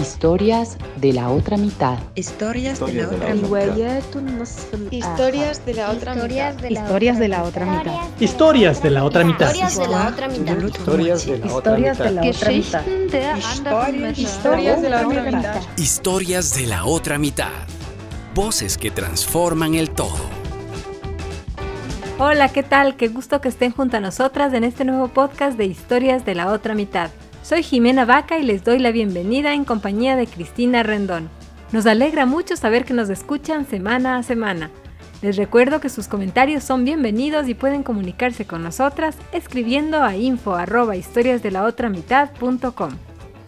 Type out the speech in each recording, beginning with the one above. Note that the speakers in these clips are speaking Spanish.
Historias de la otra mitad. Historias de la otra mitad. Historias de la otra mitad. Historias de la otra mitad. Historias de la otra mitad. Historias de la otra mitad. Historias de la otra mitad. Historias de la otra mitad. Historias de la otra mitad. Voces que transforman el todo. Hola, ¿qué tal? Qué gusto que estén junto a nosotras en este nuevo podcast de Historias de la otra mitad. Soy Jimena Vaca y les doy la bienvenida en compañía de Cristina Rendón. Nos alegra mucho saber que nos escuchan semana a semana. Les recuerdo que sus comentarios son bienvenidos y pueden comunicarse con nosotras escribiendo a info arroba historias la otra.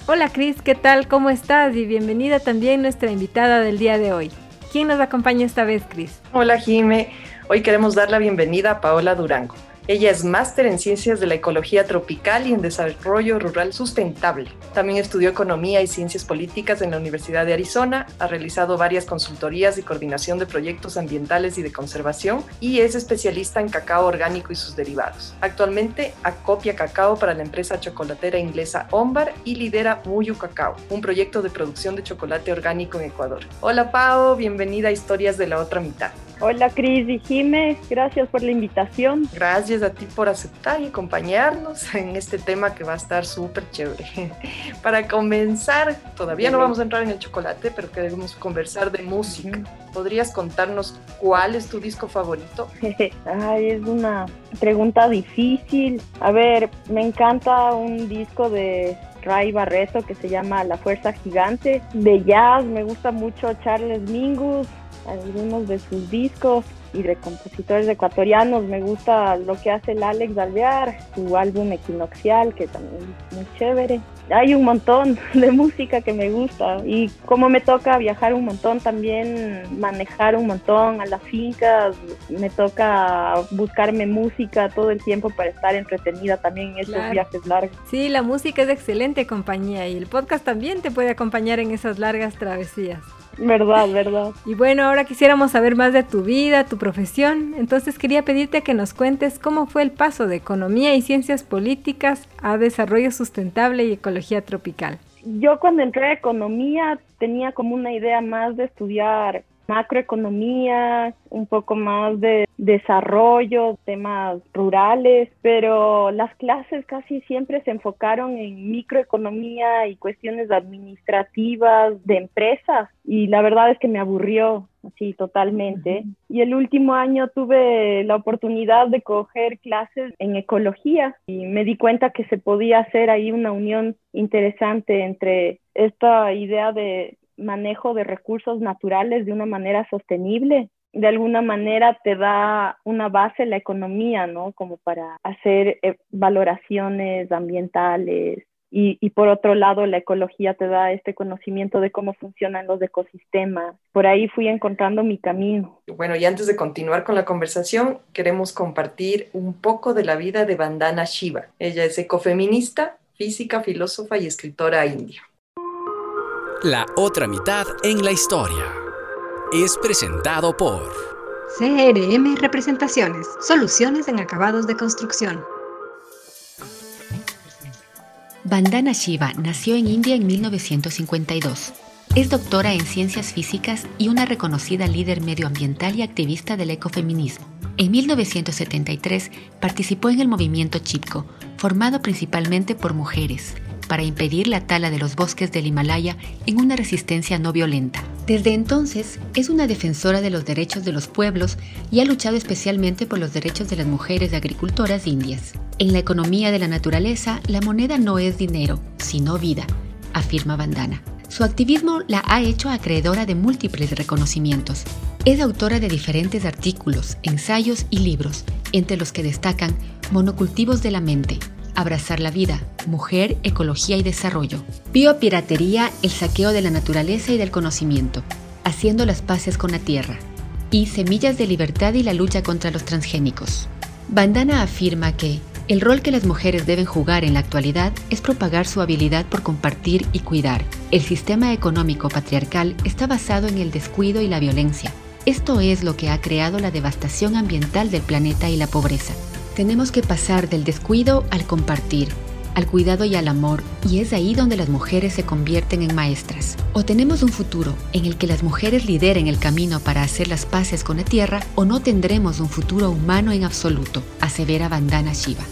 Hola Cris, ¿qué tal? ¿Cómo estás? Y bienvenida también nuestra invitada del día de hoy. ¿Quién nos acompaña esta vez, Cris? Hola Jime, hoy queremos dar la bienvenida a Paola Durango. Ella es máster en Ciencias de la Ecología Tropical y en Desarrollo Rural Sustentable. También estudió Economía y Ciencias Políticas en la Universidad de Arizona, ha realizado varias consultorías y coordinación de proyectos ambientales y de conservación y es especialista en cacao orgánico y sus derivados. Actualmente acopia cacao para la empresa chocolatera inglesa Ombar y lidera Muyu Cacao, un proyecto de producción de chocolate orgánico en Ecuador. Hola Pao, bienvenida a Historias de la Otra Mitad. Hola Cris y Jime, gracias por la invitación. Gracias a ti por aceptar y acompañarnos en este tema que va a estar súper chévere. Para comenzar, todavía no vamos a entrar en el chocolate, pero queremos conversar de música. ¿Podrías contarnos cuál es tu disco favorito? Ay, es una pregunta difícil. A ver, me encanta un disco de Ray Barreto que se llama La Fuerza Gigante. De jazz me gusta mucho Charles Mingus, algunos de sus discos y de compositores ecuatorianos. Me gusta lo que hace el Alex Alvear, su álbum Equinoxial, que también es muy chévere. Hay un montón de música que me gusta y como me toca viajar un montón, también manejar un montón a las fincas, me toca buscarme música todo el tiempo para estar entretenida también en estos viajes largos. Sí, la música es excelente compañía y el podcast también te puede acompañar en esas largas travesías. Verdad, verdad. Y bueno, ahora quisiéramos saber más de tu vida, tu profesión. Entonces quería pedirte que nos cuentes cómo fue el paso de economía y ciencias políticas a desarrollo sustentable y ecología tropical. Yo cuando entré a economía tenía como una idea más de estudiar macroeconomía, un poco más de desarrollo, temas rurales, pero las clases casi siempre se enfocaron en microeconomía y cuestiones administrativas de empresas y la verdad es que me aburrió así totalmente. Y el último año tuve la oportunidad de coger clases en ecología y me di cuenta que se podía hacer ahí una unión interesante entre esta idea de manejo de recursos naturales de una manera sostenible. De alguna manera te da una base la economía, ¿no? Como para hacer eh, valoraciones ambientales, y, y, por otro lado, la ecología te da este conocimiento de cómo funcionan los ecosistemas. Por ahí fui encontrando mi camino. Bueno, y antes de continuar con la conversación, queremos compartir un poco de la vida de Vandana Shiva. Ella es ecofeminista, física, filósofa y escritora india. La otra mitad en la historia es presentado por CRM Representaciones, soluciones en acabados de construcción. Vandana Shiva nació en India en 1952. Es doctora en ciencias físicas y una reconocida líder medioambiental y activista del ecofeminismo. En 1973 participó en el movimiento Chipko, formado principalmente por mujeres, para impedir la tala de los bosques del Himalaya en una resistencia no violenta. Desde entonces es una defensora de los derechos de los pueblos y ha luchado especialmente por los derechos de las mujeres agricultoras indias. En la economía de la naturaleza, la moneda no es dinero, sino vida, afirma Bandana. Su activismo la ha hecho acreedora de múltiples reconocimientos. Es autora de diferentes artículos, ensayos y libros, entre los que destacan Monocultivos de la mente, Abrazar la vida, mujer, ecología y desarrollo. Biopiratería, el saqueo de la naturaleza y del conocimiento. Haciendo las paces con la tierra. Y Semillas de libertad y la lucha contra los transgénicos. Bandana afirma que el rol que las mujeres deben jugar en la actualidad es propagar su habilidad por compartir y cuidar. El sistema económico patriarcal está basado en el descuido y la violencia. Esto es lo que ha creado la devastación ambiental del planeta y la pobreza. Tenemos que pasar del descuido al compartir, al cuidado y al amor, y es ahí donde las mujeres se convierten en maestras. O tenemos un futuro en el que las mujeres lideren el camino para hacer las paces con la tierra, o no tendremos un futuro humano en absoluto, asevera Vandana Shiva.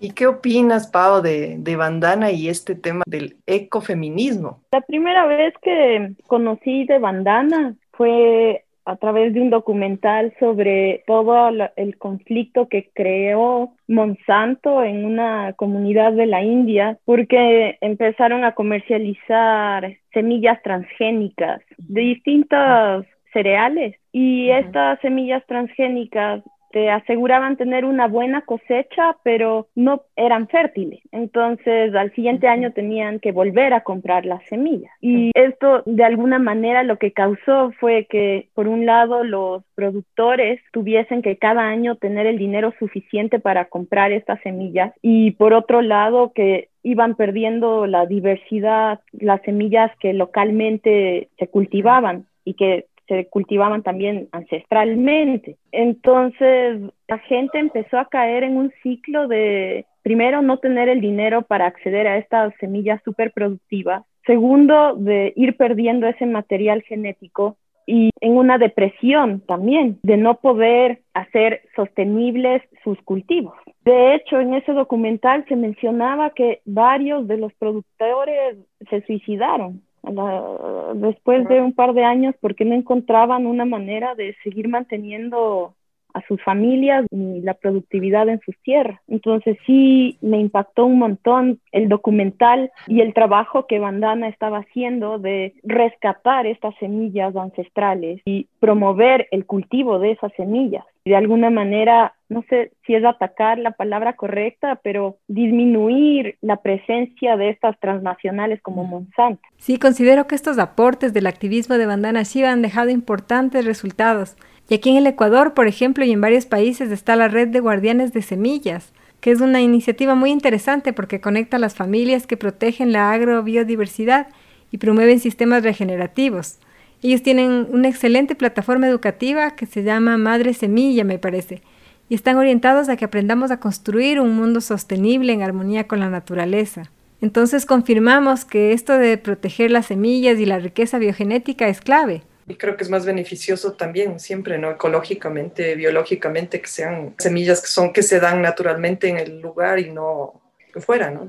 ¿Y qué opinas, Pau, de, de Bandana y este tema del ecofeminismo? La primera vez que conocí de Bandana fue a través de un documental sobre todo el conflicto que creó Monsanto en una comunidad de la India, porque empezaron a comercializar semillas transgénicas de distintos cereales. Y estas semillas transgénicas te aseguraban tener una buena cosecha, pero no eran fértiles. Entonces, al siguiente año tenían que volver a comprar las semillas. Y esto, de alguna manera, lo que causó fue que, por un lado, los productores tuviesen que cada año tener el dinero suficiente para comprar estas semillas y, por otro lado, que iban perdiendo la diversidad, las semillas que localmente se cultivaban y que se cultivaban también ancestralmente. Entonces, la gente empezó a caer en un ciclo de, primero, no tener el dinero para acceder a estas semillas súper productivas. Segundo, de ir perdiendo ese material genético y en una depresión también, de no poder hacer sostenibles sus cultivos. De hecho, en ese documental se mencionaba que varios de los productores se suicidaron después de un par de años porque no encontraban una manera de seguir manteniendo a sus familias y la productividad en sus tierras. Entonces sí me impactó un montón el documental y el trabajo que Bandana estaba haciendo de rescatar estas semillas ancestrales y promover el cultivo de esas semillas. De alguna manera, no sé si es atacar la palabra correcta, pero disminuir la presencia de estas transnacionales como Monsanto. Sí, considero que estos aportes del activismo de Bandana Shiva han dejado importantes resultados y aquí en el Ecuador, por ejemplo, y en varios países está la red de guardianes de semillas, que es una iniciativa muy interesante porque conecta a las familias que protegen la agrobiodiversidad y promueven sistemas regenerativos. Ellos tienen una excelente plataforma educativa que se llama Madre Semilla, me parece, y están orientados a que aprendamos a construir un mundo sostenible en armonía con la naturaleza. Entonces confirmamos que esto de proteger las semillas y la riqueza biogenética es clave. Y creo que es más beneficioso también, siempre, ¿no? Ecológicamente, biológicamente, que sean semillas que son que se dan naturalmente en el lugar y no fuera, ¿no?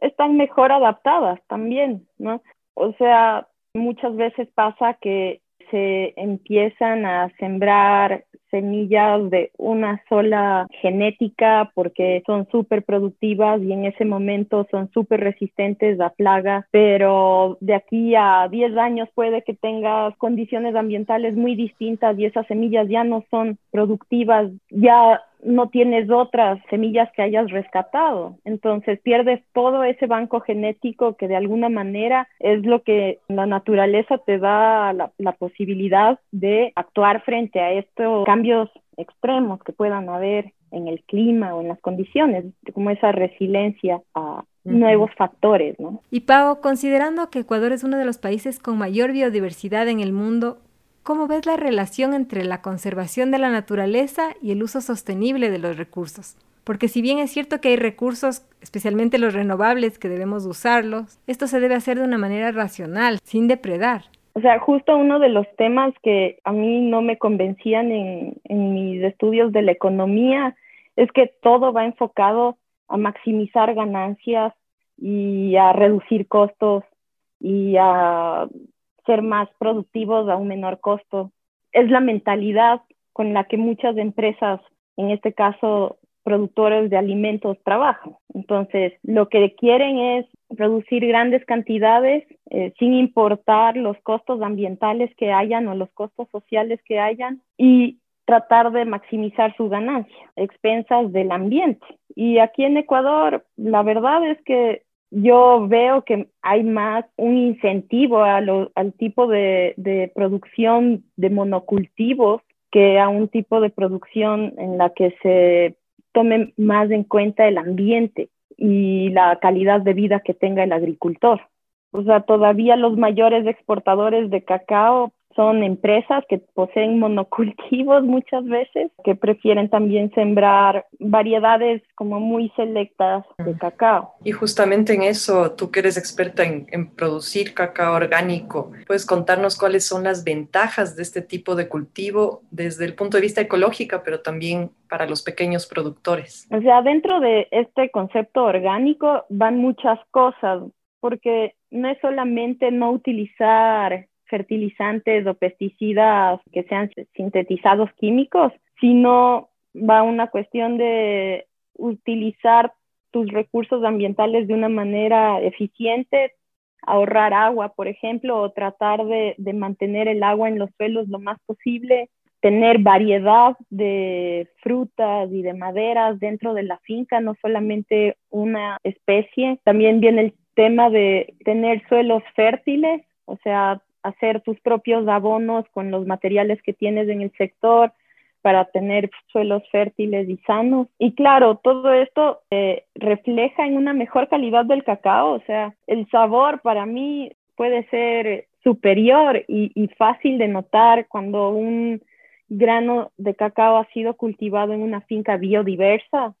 Están mejor adaptadas también, ¿no? O sea, muchas veces pasa que se empiezan a sembrar semillas de una sola genética porque son súper productivas y en ese momento son súper resistentes a plagas, pero de aquí a 10 años puede que tengas condiciones ambientales muy distintas y esas semillas ya no son productivas, ya no tienes otras semillas que hayas rescatado. Entonces pierdes todo ese banco genético que de alguna manera es lo que la naturaleza te da la, posibilidad de actuar frente a estos cambios extremos que puedan haber en el clima o en las condiciones, como esa resiliencia a nuevos factores. ¿no? Y Pau, considerando que Ecuador es uno de los países con mayor biodiversidad en el mundo, ¿Cómo ves la relación entre la conservación de la naturaleza y el uso sostenible de los recursos? Porque si bien es cierto que hay recursos, especialmente los renovables, que debemos usarlos, esto se debe hacer de una manera racional, sin depredar. O sea, justo uno de los temas que a mí no me convencían en, en mis estudios de la economía es que todo va enfocado a maximizar ganancias y a reducir costos y a ser más productivos a un menor costo. Es la mentalidad con la que muchas empresas, en este caso productores de alimentos, trabajan. Entonces, lo que quieren es producir grandes cantidades eh, sin importar los costos ambientales que hayan o los costos sociales que hayan y tratar de maximizar su ganancia, expensas del ambiente. Y aquí en Ecuador, la verdad es que yo veo que hay más un incentivo al tipo de, producción de monocultivos que a un tipo de producción en la que se tome más en cuenta el ambiente y la calidad de vida que tenga el agricultor. O sea, todavía los mayores exportadores de cacao son empresas que poseen monocultivos muchas veces, que prefieren también sembrar variedades como muy selectas de cacao. Y justamente en eso, tú que eres experta en, en producir cacao orgánico, ¿puedes contarnos cuáles son las ventajas de este tipo de cultivo desde el punto de vista ecológico, pero también para los pequeños productores? O sea, dentro de este concepto orgánico van muchas cosas, porque no es solamente no utilizar fertilizantes o pesticidas que sean sintetizados químicos, sino va una cuestión de utilizar tus recursos ambientales de una manera eficiente, ahorrar agua, por ejemplo, o tratar de, de, mantener el agua en los suelos lo más posible, tener variedad de frutas y de maderas dentro de la finca, no solamente una especie. También viene el tema de tener suelos fértiles, o sea, hacer tus propios abonos con los materiales que tienes en el sector para tener suelos fértiles y sanos. Y claro, todo esto eh, refleja en una mejor calidad del cacao, o sea, el sabor para mí puede ser superior y, y fácil de notar cuando un grano de cacao ha sido cultivado en una finca biodiversa,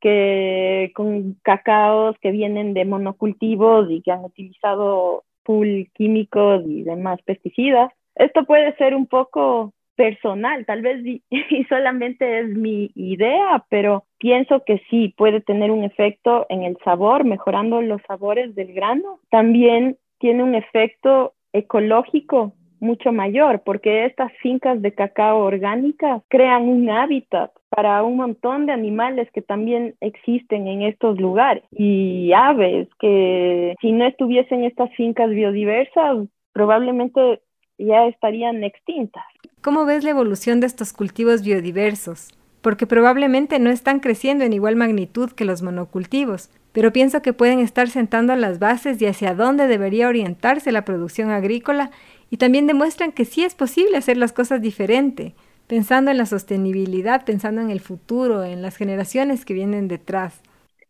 que con cacaos que vienen de monocultivos y que han utilizado full químicos y demás pesticidas. Esto puede ser un poco personal, tal vez y, solamente es mi idea, pero pienso que sí puede tener un efecto en el sabor, mejorando los sabores del grano. También tiene un efecto ecológico mucho mayor, porque estas fincas de cacao orgánicas crean un hábitat para un montón de animales que también existen en estos lugares y aves que si no estuviesen estas fincas biodiversas probablemente ya estarían extintas. ¿Cómo ves la evolución de estos cultivos biodiversos? Porque probablemente no están creciendo en igual magnitud que los monocultivos, pero pienso que pueden estar sentando las bases y hacia dónde debería orientarse la producción agrícola y también demuestran que sí es posible hacer las cosas diferente, pensando en la sostenibilidad, pensando en el futuro, en las generaciones que vienen detrás.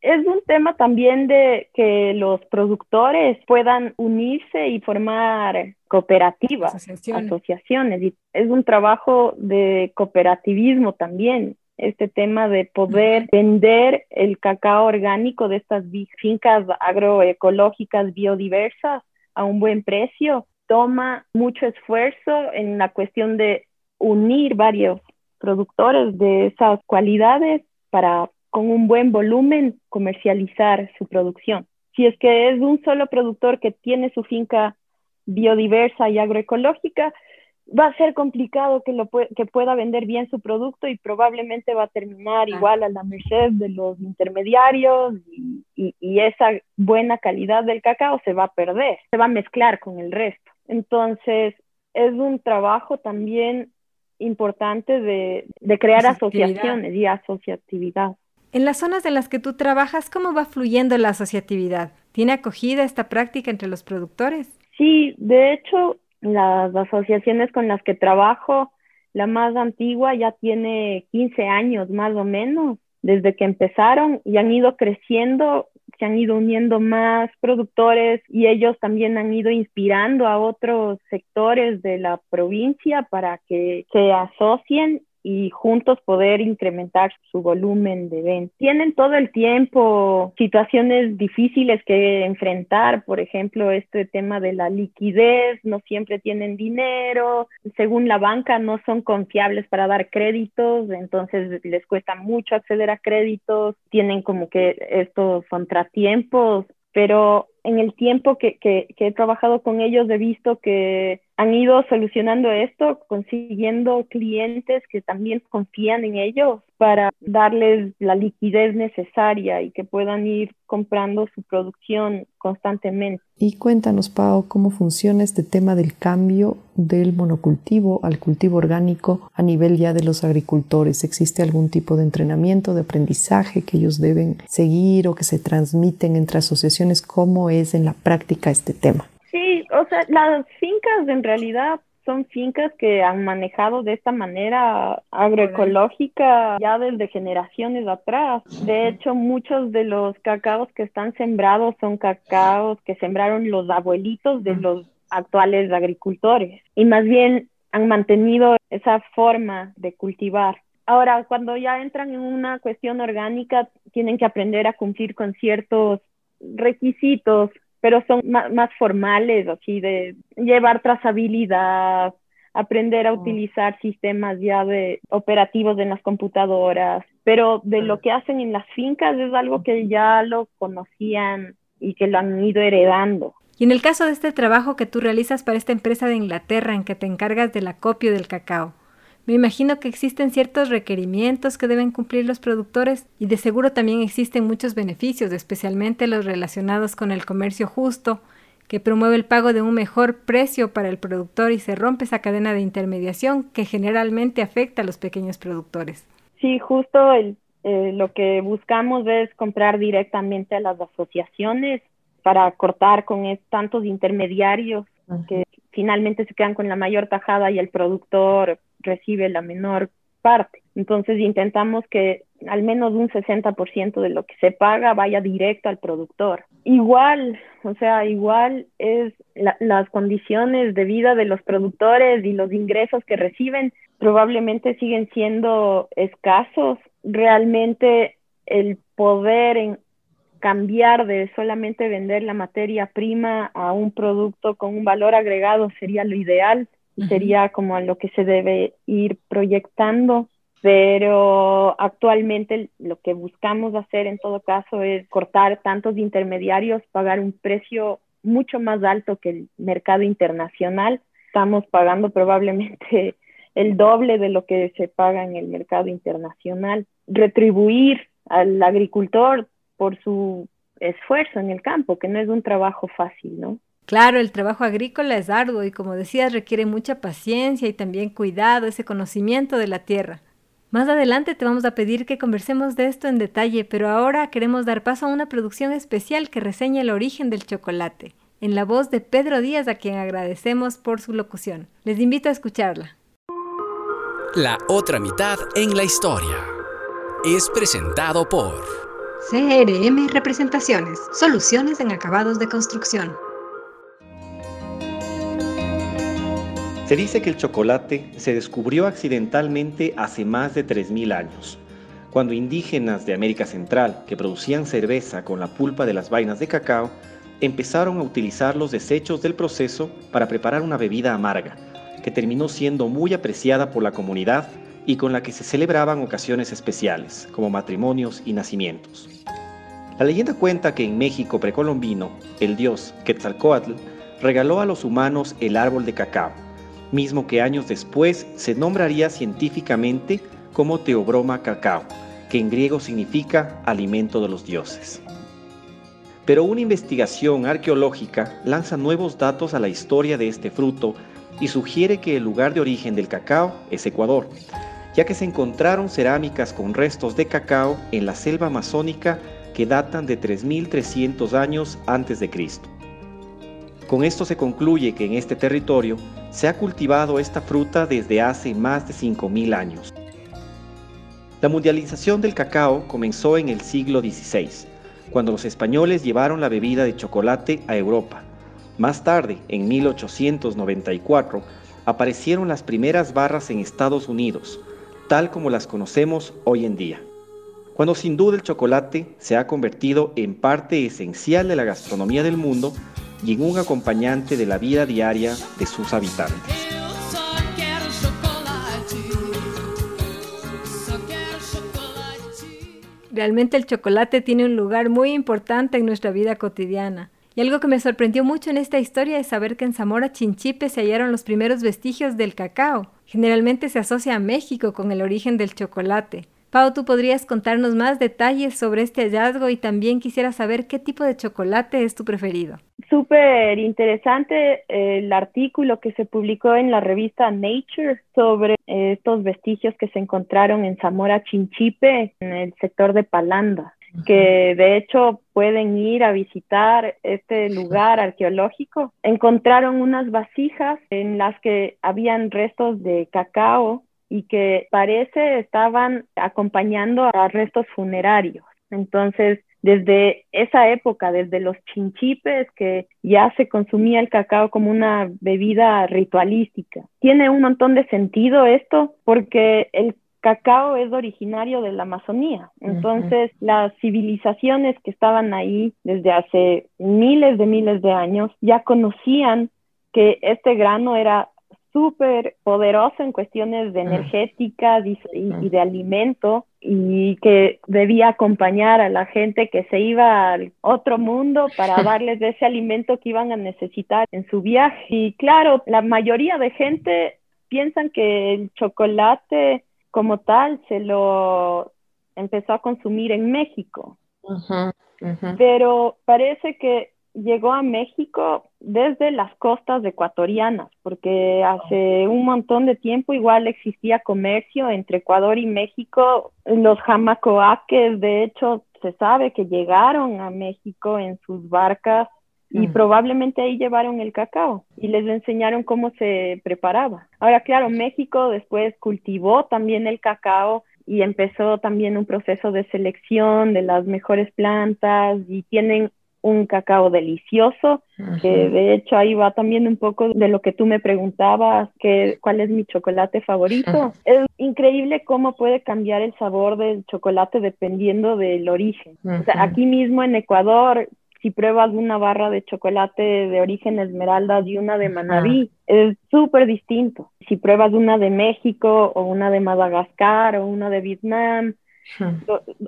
Es un tema también de que los productores puedan unirse y formar cooperativas, asociaciones. Y es un trabajo de cooperativismo también, este tema de poder vender el cacao orgánico de estas fincas agroecológicas biodiversas a un buen precio toma mucho esfuerzo en la cuestión de unir varios productores de esas cualidades para con un buen volumen comercializar su producción. Si es que es un solo productor que tiene su finca biodiversa y agroecológica, va a ser complicado que, lo que pueda vender bien su producto y probablemente va a terminar igual a la merced de los intermediarios y, y esa buena calidad del cacao se va a perder, se va a mezclar con el resto. Entonces, es un trabajo también importante de, crear asociaciones y asociatividad. En las zonas en las que tú trabajas, ¿cómo va fluyendo la asociatividad? ¿Tiene acogida esta práctica entre los productores? Sí, de hecho, las asociaciones con las que trabajo, la más antigua ya tiene 15 años más o menos desde que empezaron y han ido creciendo se han ido uniendo más productores y ellos también han ido inspirando a otros sectores de la provincia para que se asocien y juntos poder incrementar su volumen de venta. Tienen todo el tiempo situaciones difíciles que enfrentar, por ejemplo, este tema de la liquidez, no siempre tienen dinero, según la banca no son confiables para dar créditos, entonces les cuesta mucho acceder a créditos, tienen como que estos contratiempos, pero en el tiempo que, que, he trabajado con ellos he visto que han ido solucionando esto, consiguiendo clientes que también confían en ellos para darles la liquidez necesaria y que puedan ir comprando su producción constantemente. Y cuéntanos, Pau, cómo funciona este tema del cambio del monocultivo al cultivo orgánico a nivel ya de los agricultores. ¿Existe algún tipo de entrenamiento, de aprendizaje que ellos deben seguir o que se transmiten entre asociaciones? ¿Cómo es en la práctica este tema? Sí, o sea, las fincas en realidad son fincas que han manejado de esta manera agroecológica ya desde generaciones atrás. De hecho, muchos de los cacaos que están sembrados son cacaos que sembraron los abuelitos de los actuales agricultores y más bien han mantenido esa forma de cultivar. Ahora, cuando ya entran en una cuestión orgánica, tienen que aprender a cumplir con ciertos requisitos, pero son más, formales, así de llevar trazabilidad, aprender a utilizar sistemas ya de operativos en las computadoras, pero de lo que hacen en las fincas es algo que ya lo conocían y que lo han ido heredando. Y en el caso de este trabajo que tú realizas para esta empresa de Inglaterra en que te encargas del acopio del cacao, me imagino que existen ciertos requerimientos que deben cumplir los productores y de seguro también existen muchos beneficios, especialmente los relacionados con el comercio justo, que promueve el pago de un mejor precio para el productor y se rompe esa cadena de intermediación que generalmente afecta a los pequeños productores. Sí, justo el, eh, lo que buscamos es comprar directamente a las asociaciones para cortar con tantos intermediarios que finalmente se quedan con la mayor tajada y el productor recibe la menor parte. Entonces intentamos que al menos un 60% de lo que se paga vaya directo al productor. Igual, o sea, igual es las condiciones de vida de los productores y los ingresos que reciben probablemente siguen siendo escasos. Realmente el poder cambiar de solamente vender la materia prima a un producto con un valor agregado sería lo ideal sería como a lo que se debe ir proyectando, pero actualmente lo que buscamos hacer en todo caso es cortar tantos intermediarios, pagar un precio mucho más alto que el mercado internacional. Estamos pagando probablemente el doble de lo que se paga en el mercado internacional. Retribuir al agricultor por su esfuerzo en el campo, que no es un trabajo fácil, ¿no? Claro, el trabajo agrícola es arduo y como decías requiere mucha paciencia y también cuidado, ese conocimiento de la tierra. Más adelante te vamos a pedir que conversemos de esto en detalle, pero ahora queremos dar paso a una producción especial que reseña el origen del chocolate, en la voz de Pedro Díaz a quien agradecemos por su locución. Les invito a escucharla. La otra mitad en la historia es presentado por CRM Representaciones, soluciones en acabados de construcción. Se dice que el chocolate se descubrió accidentalmente hace más de 3.000 años, cuando indígenas de América Central que producían cerveza con la pulpa de las vainas de cacao empezaron a utilizar los desechos del proceso para preparar una bebida amarga, que terminó siendo muy apreciada por la comunidad y con la que se celebraban ocasiones especiales, como matrimonios y nacimientos. La leyenda cuenta que en México precolombino, el dios Quetzalcoatl regaló a los humanos el árbol de cacao, mismo que años después se nombraría científicamente como Teobroma cacao, que en griego significa alimento de los dioses. Pero una investigación arqueológica lanza nuevos datos a la historia de este fruto y sugiere que el lugar de origen del cacao es Ecuador, ya que se encontraron cerámicas con restos de cacao en la selva amazónica que datan de 3.300 años antes de Cristo. Con esto se concluye que en este territorio se ha cultivado esta fruta desde hace más de 5.000 años. La mundialización del cacao comenzó en el siglo XVI, cuando los españoles llevaron la bebida de chocolate a Europa. Más tarde, en 1894, aparecieron las primeras barras en Estados Unidos, tal como las conocemos hoy en día. Cuando sin duda el chocolate se ha convertido en parte esencial de la gastronomía del mundo, y en un acompañante de la vida diaria de sus habitantes. Realmente el chocolate tiene un lugar muy importante en nuestra vida cotidiana. Y algo que me sorprendió mucho en esta historia es saber que en Zamora Chinchipe se hallaron los primeros vestigios del cacao. Generalmente se asocia a México con el origen del chocolate. Pau, ¿tú podrías contarnos más detalles sobre este hallazgo y también quisiera saber qué tipo de chocolate es tu preferido? Súper interesante el artículo que se publicó en la revista Nature sobre estos vestigios que se encontraron en Zamora Chinchipe, en el sector de Palanda que de hecho pueden ir a visitar este lugar arqueológico. Encontraron unas vasijas en las que habían restos de cacao y que parece estaban acompañando a restos funerarios. Entonces, desde esa época, desde los chinchipes, que ya se consumía el cacao como una bebida ritualística. Tiene un montón de sentido esto porque el cacao es originario de la Amazonía. Entonces, las civilizaciones que estaban ahí desde hace miles de miles de años ya conocían que este grano era súper poderoso en cuestiones de energética y, y, de alimento y que debía acompañar a la gente que se iba al otro mundo para darles ese alimento que iban a necesitar en su viaje. Y claro, la mayoría de gente piensan que el chocolate como tal se lo empezó a consumir en México. Pero parece que llegó a México desde las costas ecuatorianas, porque hace un montón de tiempo igual existía comercio entre Ecuador y México. Los jamacoaques, de hecho, se sabe que llegaron a México en sus barcas y mm. probablemente ahí llevaron el cacao y les enseñaron cómo se preparaba. Ahora, claro, México después cultivó también el cacao y empezó también un proceso de selección de las mejores plantas y tienen un cacao delicioso, que de hecho ahí va también un poco de lo que tú me preguntabas, que cuál es mi chocolate favorito. Es increíble cómo puede cambiar el sabor del chocolate dependiendo del origen. O sea, aquí mismo en Ecuador si pruebas una barra de chocolate de origen esmeralda y una de Manabí, es súper distinto. Si pruebas una de México o una de Madagascar o una de Vietnam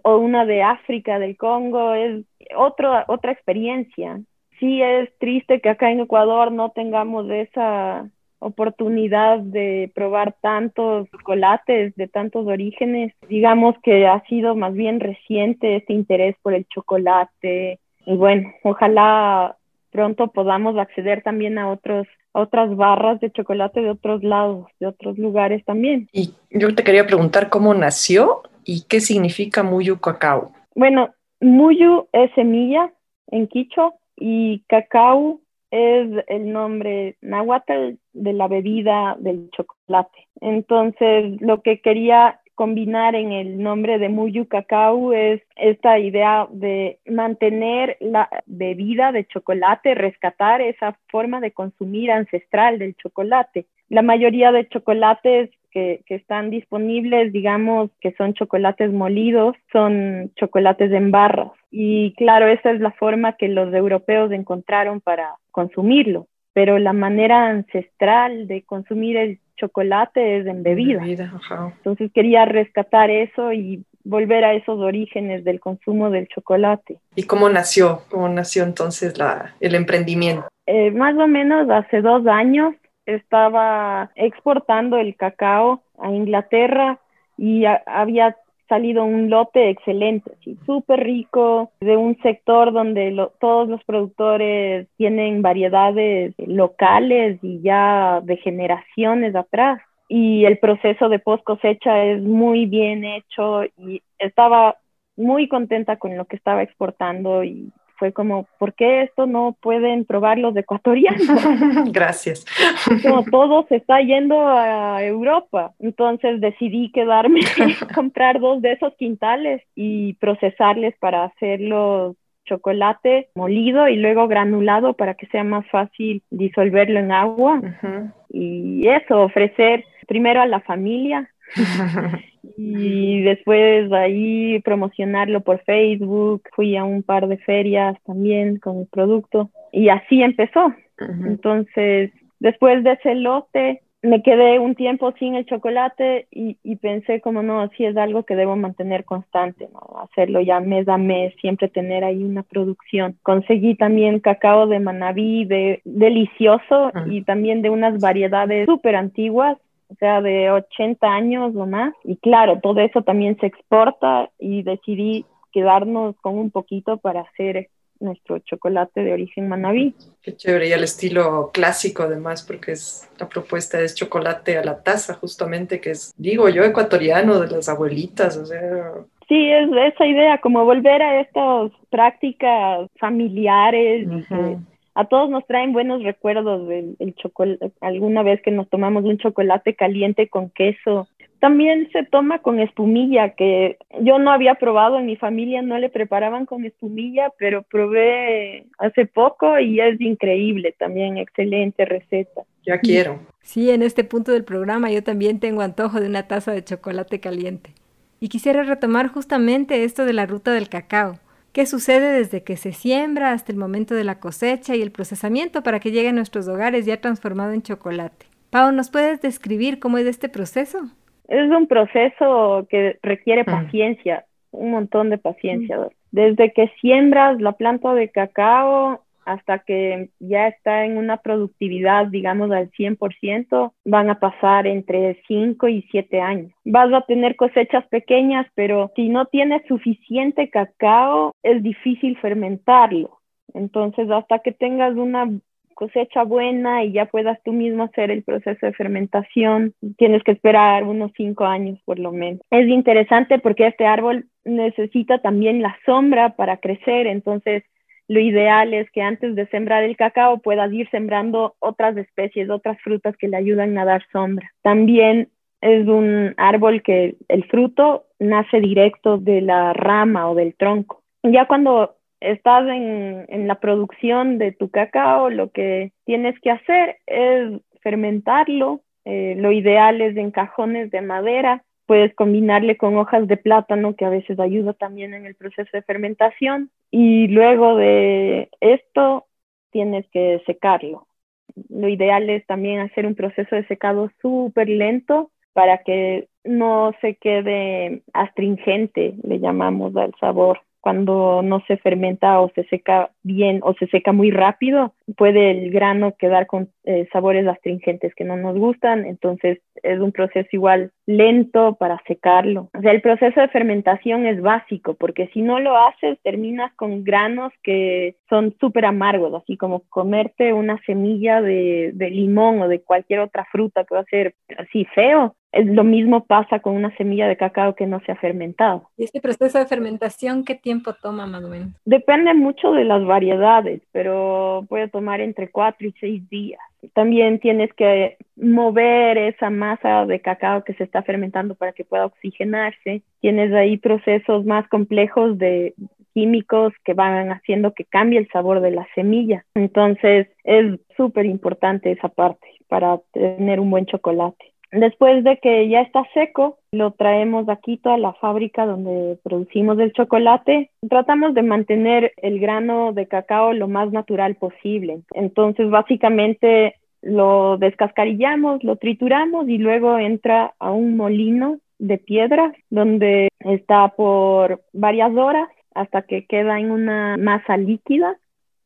o, una de África, del Congo, es otro, otra experiencia. Sí es triste que acá en Ecuador no tengamos esa oportunidad de probar tantos chocolates de tantos orígenes. Digamos que ha sido más bien reciente este interés por el chocolate, y bueno, ojalá pronto podamos acceder también a otros otras barras de chocolate de otros lados, de otros lugares también. Y yo te quería preguntar cómo nació y qué significa Muyu Cacao. Bueno, Muyu es semilla en quicho y cacao es el nombre náhuatl de la bebida del chocolate. Entonces, lo que quería combinar en el nombre de Muyu Cacao es esta idea de mantener la bebida de chocolate, rescatar esa forma de consumir ancestral del chocolate. La mayoría de chocolates que, que, están disponibles, digamos que son chocolates molidos, son chocolates en barras. Y claro, esa es la forma que los europeos encontraron para consumirlo. Pero la manera ancestral de consumir el chocolate es en bebida. Entonces quería rescatar eso y volver a esos orígenes del consumo del chocolate. ¿Y cómo nació? ¿Cómo nació entonces la, el emprendimiento? Eh, más o menos hace dos años estaba exportando el cacao a Inglaterra y había salido un lote excelente, súper rico, de un sector donde todos los productores tienen variedades locales y ya de generaciones atrás. Y el proceso de post cosecha es muy bien hecho y estaba muy contenta con lo que estaba exportando y fue como, ¿por qué esto no pueden probar los ecuatorianos? Gracias. Como todo se está yendo a Europa. Entonces decidí quedarme, comprar dos de esos quintales y procesarles para hacerlos chocolate molido y luego granulado para que sea más fácil disolverlo en agua. Y eso, ofrecer primero a la familia y después ahí promocionarlo por Facebook, fui a un par de ferias también con el producto y así empezó. Entonces, después de ese lote, me quedé un tiempo sin el chocolate y, pensé como no, si es algo que debo mantener constante, ¿no? hacerlo ya mes a mes, siempre tener ahí una producción. Conseguí también cacao de Manabí, de, delicioso y también de unas variedades súper antiguas o sea, de 80 años o más. Y claro, todo eso también se exporta y decidí quedarnos con un poquito para hacer nuestro chocolate de origen manabí. Qué chévere, y el estilo clásico además, porque es la propuesta es chocolate a la taza, justamente, que es, digo yo, ecuatoriano de las abuelitas, o sea... Sí, es esa idea, como volver a estas prácticas familiares a todos nos traen buenos recuerdos del chocolate, alguna vez que nos tomamos un chocolate caliente con queso, También se toma con espumilla, que yo no había probado, en mi familia no le preparaban con espumilla, pero probé hace poco y es increíble también, excelente receta. Ya quiero. Sí, en este punto del programa yo también tengo antojo de una taza de chocolate caliente. Y quisiera retomar justamente esto de la ruta del cacao. ¿Qué sucede desde que se siembra hasta el momento de la cosecha y el procesamiento para que llegue a nuestros hogares ya transformado en chocolate? Pau, ¿nos puedes describir cómo es este proceso? Es un proceso que requiere mm. paciencia, un montón de paciencia. Mm. Desde que siembras la planta de cacao hasta que ya está en una productividad, digamos, al 100%, van a pasar entre 5 y 7 años. Vas a tener cosechas pequeñas, pero si no tienes suficiente cacao, es difícil fermentarlo. Entonces, hasta que tengas una cosecha buena y ya puedas tú mismo hacer el proceso de fermentación, tienes que esperar unos cinco años por lo menos. Es interesante porque este árbol necesita también la sombra para crecer, entonces lo ideal es que antes de sembrar el cacao puedas ir sembrando otras especies, otras frutas que le ayudan a dar sombra. También es un árbol que el fruto nace directo de la rama o del tronco. Ya cuando estás en, la producción de tu cacao, lo que tienes que hacer es fermentarlo. Eh, lo ideal es en cajones de madera. Puedes combinarle con hojas de plátano, que a veces ayuda también en el proceso de fermentación. Y luego de esto, tienes que secarlo. Lo ideal es también hacer un proceso de secado súper lento para que no se quede astringente, le llamamos al sabor cuando no se fermenta o se seca bien o se seca muy rápido, puede el grano quedar con eh, sabores astringentes que no nos gustan, entonces es un proceso igual lento para secarlo. O sea, el proceso de fermentación es básico, porque si no lo haces, terminas con granos que son súper amargos, así como comerte una semilla de, de limón o de cualquier otra fruta que va a ser así feo, lo mismo pasa con una semilla de cacao que no se ha fermentado. ¿Y este proceso de fermentación qué tiempo toma más o menos? Depende mucho de las variedades, pero puede tomar entre cuatro y seis días. También tienes que mover esa masa de cacao que se está fermentando para que pueda oxigenarse. Tienes ahí procesos más complejos de químicos que van haciendo que cambie el sabor de la semilla. Entonces es súper importante esa parte para tener un buen chocolate. Después de que ya está seco, lo traemos aquí a la fábrica donde producimos el chocolate. Tratamos de mantener el grano de cacao lo más natural posible. Entonces, básicamente lo descascarillamos, lo trituramos y luego entra a un molino de piedra donde está por varias horas hasta que queda en una masa líquida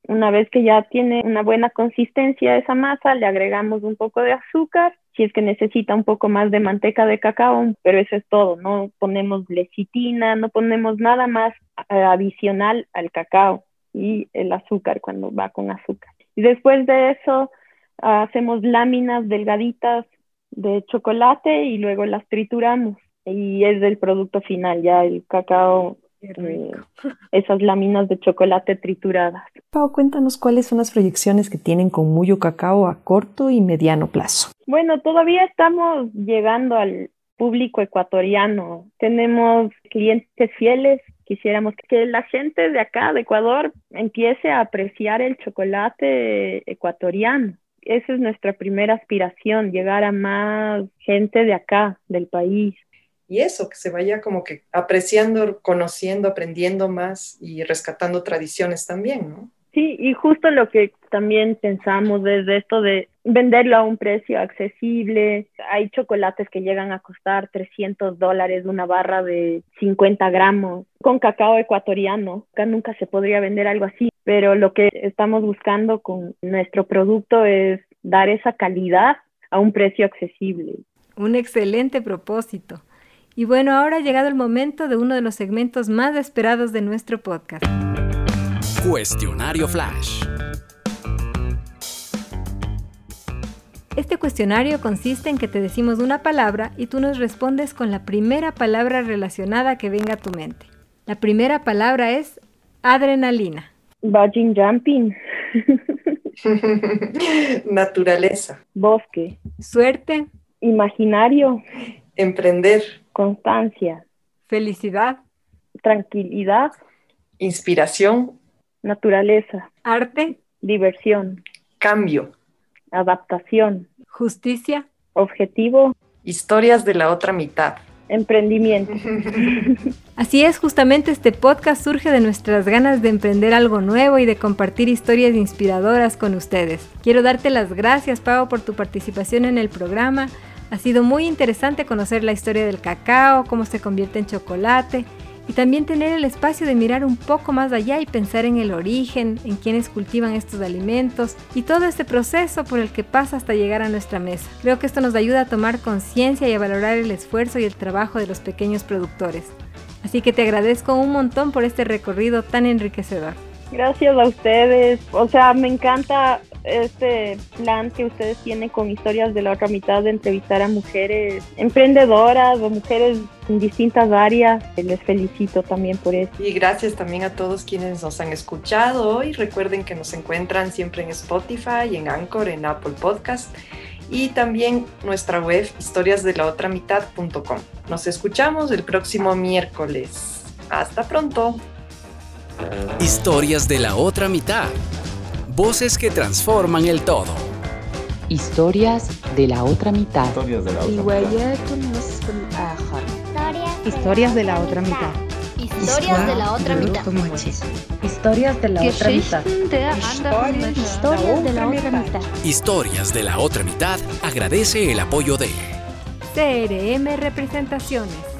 una vez que ya tiene una buena consistencia esa masa, le agregamos un poco de azúcar, si es que necesita un poco más de manteca de cacao, pero eso es todo, no ponemos lecitina, no ponemos nada más eh, adicional al cacao y el azúcar cuando va con azúcar. Y después de eso hacemos láminas delgaditas de chocolate y luego las trituramos y es el producto final, ya el cacao eh, esas láminas de chocolate trituradas. Pau, cuéntanos cuáles son las proyecciones que tienen con Muyo Cacao a corto y mediano plazo. Bueno, todavía estamos llegando al público ecuatoriano. Tenemos clientes fieles. Quisiéramos que la gente de acá, de Ecuador, empiece a apreciar el chocolate ecuatoriano. Esa es nuestra primera aspiración, llegar a más gente de acá, del país y eso, que se vaya como que apreciando, conociendo, aprendiendo más y rescatando tradiciones también, ¿no? Sí, y justo lo que también pensamos desde esto de venderlo a un precio accesible. Hay chocolates que llegan a costar 300 dólares una barra de 50 gramos con cacao ecuatoriano. Acá nunca se podría vender algo así, pero lo que estamos buscando con nuestro producto es dar esa calidad a un precio accesible. Un excelente propósito. Y bueno, ahora ha llegado el momento de uno de los segmentos más esperados de nuestro podcast. Cuestionario Flash. Este cuestionario consiste en que te decimos una palabra y tú nos respondes con la primera palabra relacionada que venga a tu mente. La primera palabra es adrenalina. Bungee jumping. Naturaleza. Bosque. Suerte. Imaginario. Emprender. Constancia. Felicidad. Tranquilidad. Inspiración. Naturaleza. Arte. Diversión. Cambio. Adaptación. Justicia. Objetivo. Historias de la otra mitad. Emprendimiento. Así es, justamente este podcast surge de nuestras ganas de emprender algo nuevo y de compartir historias inspiradoras con ustedes. Quiero darte las gracias, Pau, por tu participación en el programa. Ha sido muy interesante conocer la historia del cacao, cómo se convierte en chocolate y también tener el espacio de mirar un poco más allá y pensar en el origen, en quienes cultivan estos alimentos y todo este proceso por el que pasa hasta llegar a nuestra mesa. Creo que esto nos ayuda a tomar conciencia y a valorar el esfuerzo y el trabajo de los pequeños productores. Así que te agradezco un montón por este recorrido tan enriquecedor. Gracias a ustedes. O sea, me encanta este plan que ustedes tienen con historias de la otra mitad de entrevistar a mujeres emprendedoras o mujeres en distintas áreas. Les felicito también por eso. Y gracias también a todos quienes nos han escuchado hoy. Recuerden que nos encuentran siempre en Spotify, en Anchor, en Apple Podcast y también nuestra web historiasdelaotramitad.com. Nos escuchamos el próximo miércoles. Hasta pronto. Historias de la otra mitad. Voces que transforman el todo. Historias de la otra mitad. Historias de la otra mitad. Historias de la otra mitad. Historias de la otra mitad. Historias de la otra mitad. Historias de la otra mitad. Historias de la otra mitad agradece el apoyo de CRM Representaciones